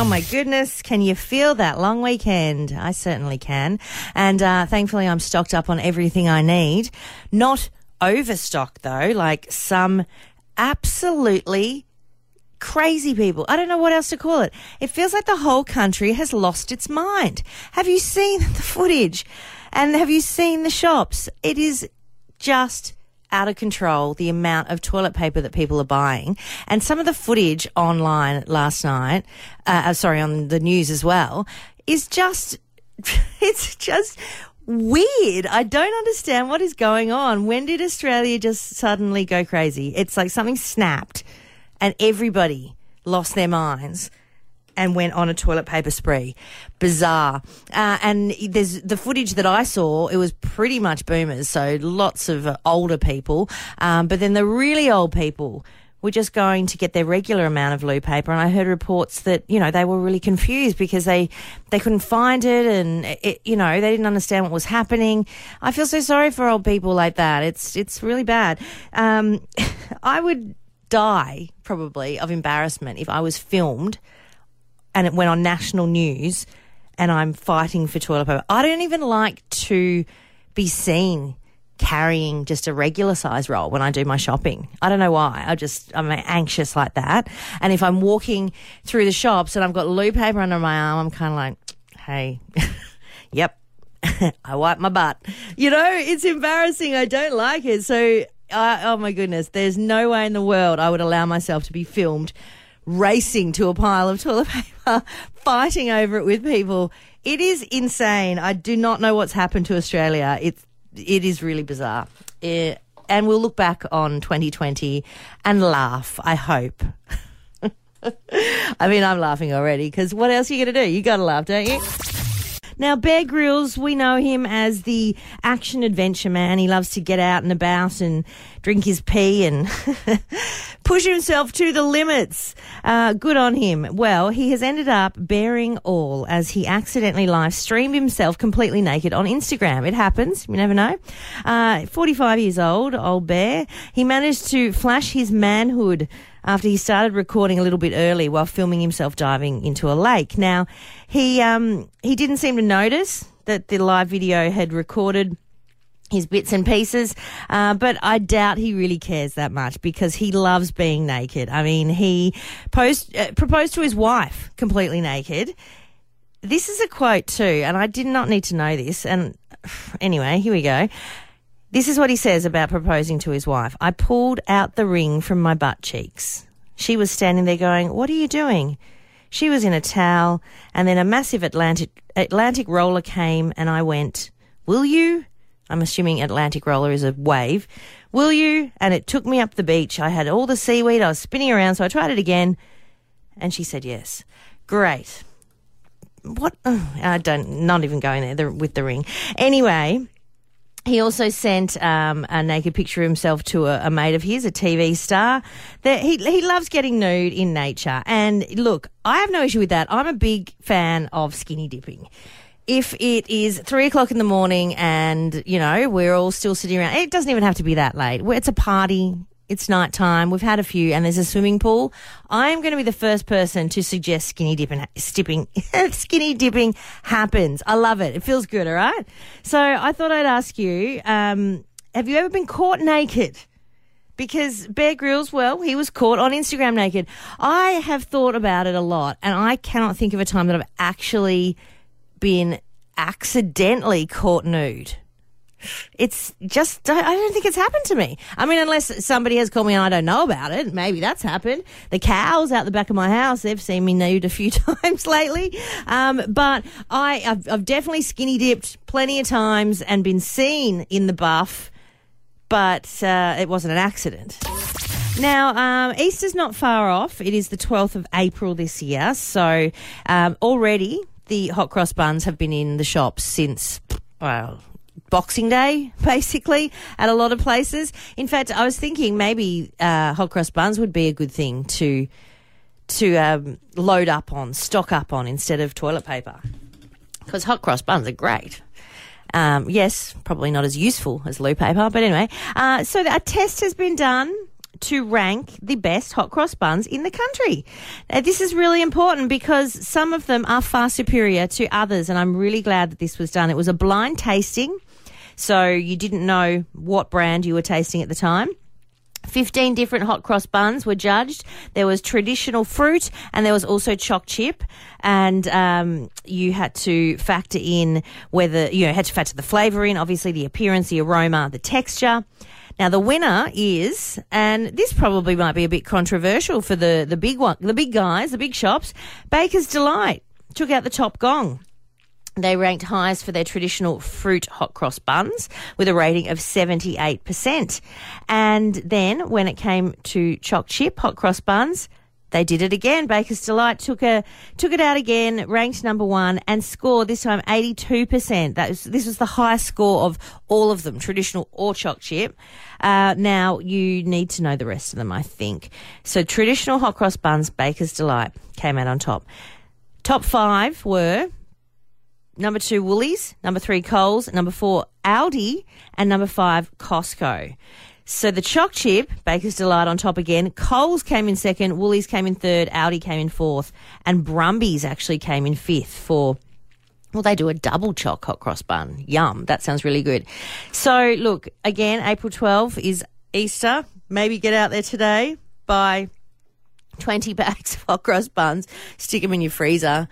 Oh my goodness, can you feel that long weekend? I certainly can. And uh, thankfully, I'm stocked up on everything I need. Not overstocked, though, like some absolutely crazy people. I don't know what else to call it. It feels like the whole country has lost its mind. Have you seen the footage? And have you seen the shops? It is just out of control the amount of toilet paper that people are buying. And some of the footage online last night, uh, uh sorry, on the news as well, is just, it's just weird. I don't understand what is going on. When did Australia just suddenly go crazy? It's like something snapped and everybody lost their minds and went on a toilet paper spree. Bizarre. Uh, and there's the footage that I saw, it was pretty much boomers, so lots of older people. Um, but then the really old people were just going to get their regular amount of loo paper. And I heard reports that, you know, they were really confused because they, they couldn't find it and, it, you know, they didn't understand what was happening. I feel so sorry for old people like that. It's, it's really bad. Um, I would die probably of embarrassment if I was filmed and it went on national news and I'm fighting for toilet paper. I don't even like to be seen carrying just a regular size roll when I do my shopping. I don't know why. I just, I'm anxious like that. And if I'm walking through the shops and I've got loo paper under my arm, I'm kind of like, hey, yep, I wipe my butt. You know, it's embarrassing. I don't like it. So, uh, oh my goodness, there's no way in the world I would allow myself to be filmed racing to a pile of toilet paper, fighting over it with people. It is insane. I do not know what's happened to Australia. It's it is really bizarre. It, and we'll look back on 2020 and laugh, I hope. I mean, I'm laughing already because what else are you going to do? You got to laugh, don't you? Now, Bear Grylls, we know him as the action adventure man. He loves to get out and about and drink his pee and push himself to the limits. Uh, good on him. Well, he has ended up bearing all as he accidentally live streamed himself completely naked on Instagram. It happens. You never know. Uh, 45 years old, old Bear. He managed to flash his manhood after he started recording a little bit early while filming himself diving into a lake. Now, he um, he didn't seem to notice that the live video had recorded his bits and pieces, uh, but I doubt he really cares that much because he loves being naked. I mean, he uh, proposed to his wife completely naked. This is a quote too, and I did not need to know this. And anyway, here we go. This is what he says about proposing to his wife. I pulled out the ring from my butt cheeks. She was standing there going, What are you doing? She was in a towel, and then a massive Atlantic, Atlantic roller came, and I went, Will you? I'm assuming Atlantic roller is a wave. Will you? And it took me up the beach. I had all the seaweed. I was spinning around, so I tried it again, and she said yes. Great. What? Oh, I don't, not even going there with the ring. Anyway, he also sent um, a naked picture of himself to a, a, mate of his, a TV star. That he he loves getting nude in nature, and look, I have no issue with that. I'm a big fan of skinny dipping. If it is three o'clock in the morning and you know we're all still sitting around, it doesn't even have to be that late. It's a party. It's night time. We've had a few, and there's a swimming pool. I am going to be the first person to suggest skinny dipping, stipping, skinny dipping happens. I love it. It feels good. All right. So I thought I'd ask you: um, Have you ever been caught naked? Because Bear Grylls, well, he was caught on Instagram naked. I have thought about it a lot, and I cannot think of a time that I've actually been accidentally caught nude it's just I don't think it's happened to me. I mean, unless somebody has called me and I don't know about it, maybe that's happened. The cows out the back of my house, they've seen me nude a few times lately. Um, but I, have I've definitely skinny dipped plenty of times and been seen in the buff, but uh, it wasn't an accident. Now, um, Easter's not far off. It is the 12th of April this year. So um, already the hot cross buns have been in the shops since, well, Boxing Day, basically, at a lot of places. In fact, I was thinking maybe uh, hot cross buns would be a good thing to to um, load up on, stock up on instead of toilet paper, because hot cross buns are great. Um, yes, probably not as useful as loo paper, but anyway. Uh, so a test has been done to rank the best hot cross buns in the country. Now, this is really important because some of them are far superior to others, and I'm really glad that this was done. It was a blind tasting, so you didn't know what brand you were tasting at the time. 15 different hot cross buns were judged. There was traditional fruit and there was also choc chip. And um, you had to factor in whether, you know, had to factor the flavour in, obviously the appearance, the aroma, the texture. Now the winner is, and this probably might be a bit controversial for the, the big one, the big guys, the big shops, Baker's Delight took out the top gong. They ranked highest for their traditional fruit hot cross buns with a rating of 78%. And then when it came to choc chip hot cross buns, they did it again. Baker's Delight took a took it out again, ranked number one, and scored this time eighty two percent. That was this was the highest score of all of them, traditional or choc chip. Uh, now you need to know the rest of them, I think. So traditional hot cross buns, Baker's Delight came out on top. Top five were number two, Woolies, number three, Coles, number four, Aldi, and number five, Costco. So the choc chip, Baker's Delight on top again. Coles came in second, Woolies came in third, Aldi came in fourth, and Brumbies actually came in fifth for well, they do a double choc hot cross bun. Yum. That sounds really good. So, look, again, April 12 is Easter. Maybe get out there today, buy 20 bags of hot cross buns, stick them in your freezer,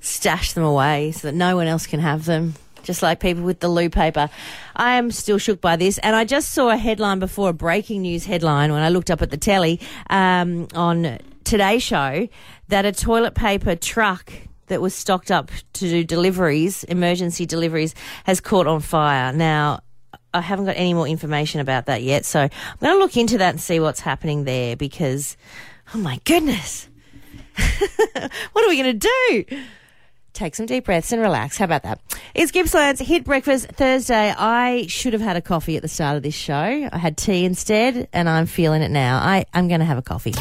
stash them away so that no one else can have them. Just like people with the loo paper. I am still shook by this. And I just saw a headline before, a breaking news headline, when I looked up at the telly um, on today's show, that a toilet paper truck that was stocked up to do deliveries, emergency deliveries, has caught on fire. Now, I haven't got any more information about that yet, so I'm going to look into that and see what's happening there because, oh my goodness, what are we going to do? Take some deep breaths and relax. How about that? It's Gippsland's Hit Breakfast Thursday. I should have had a coffee at the start of this show. I had tea instead, and I'm feeling it now. I, I'm going to have a coffee.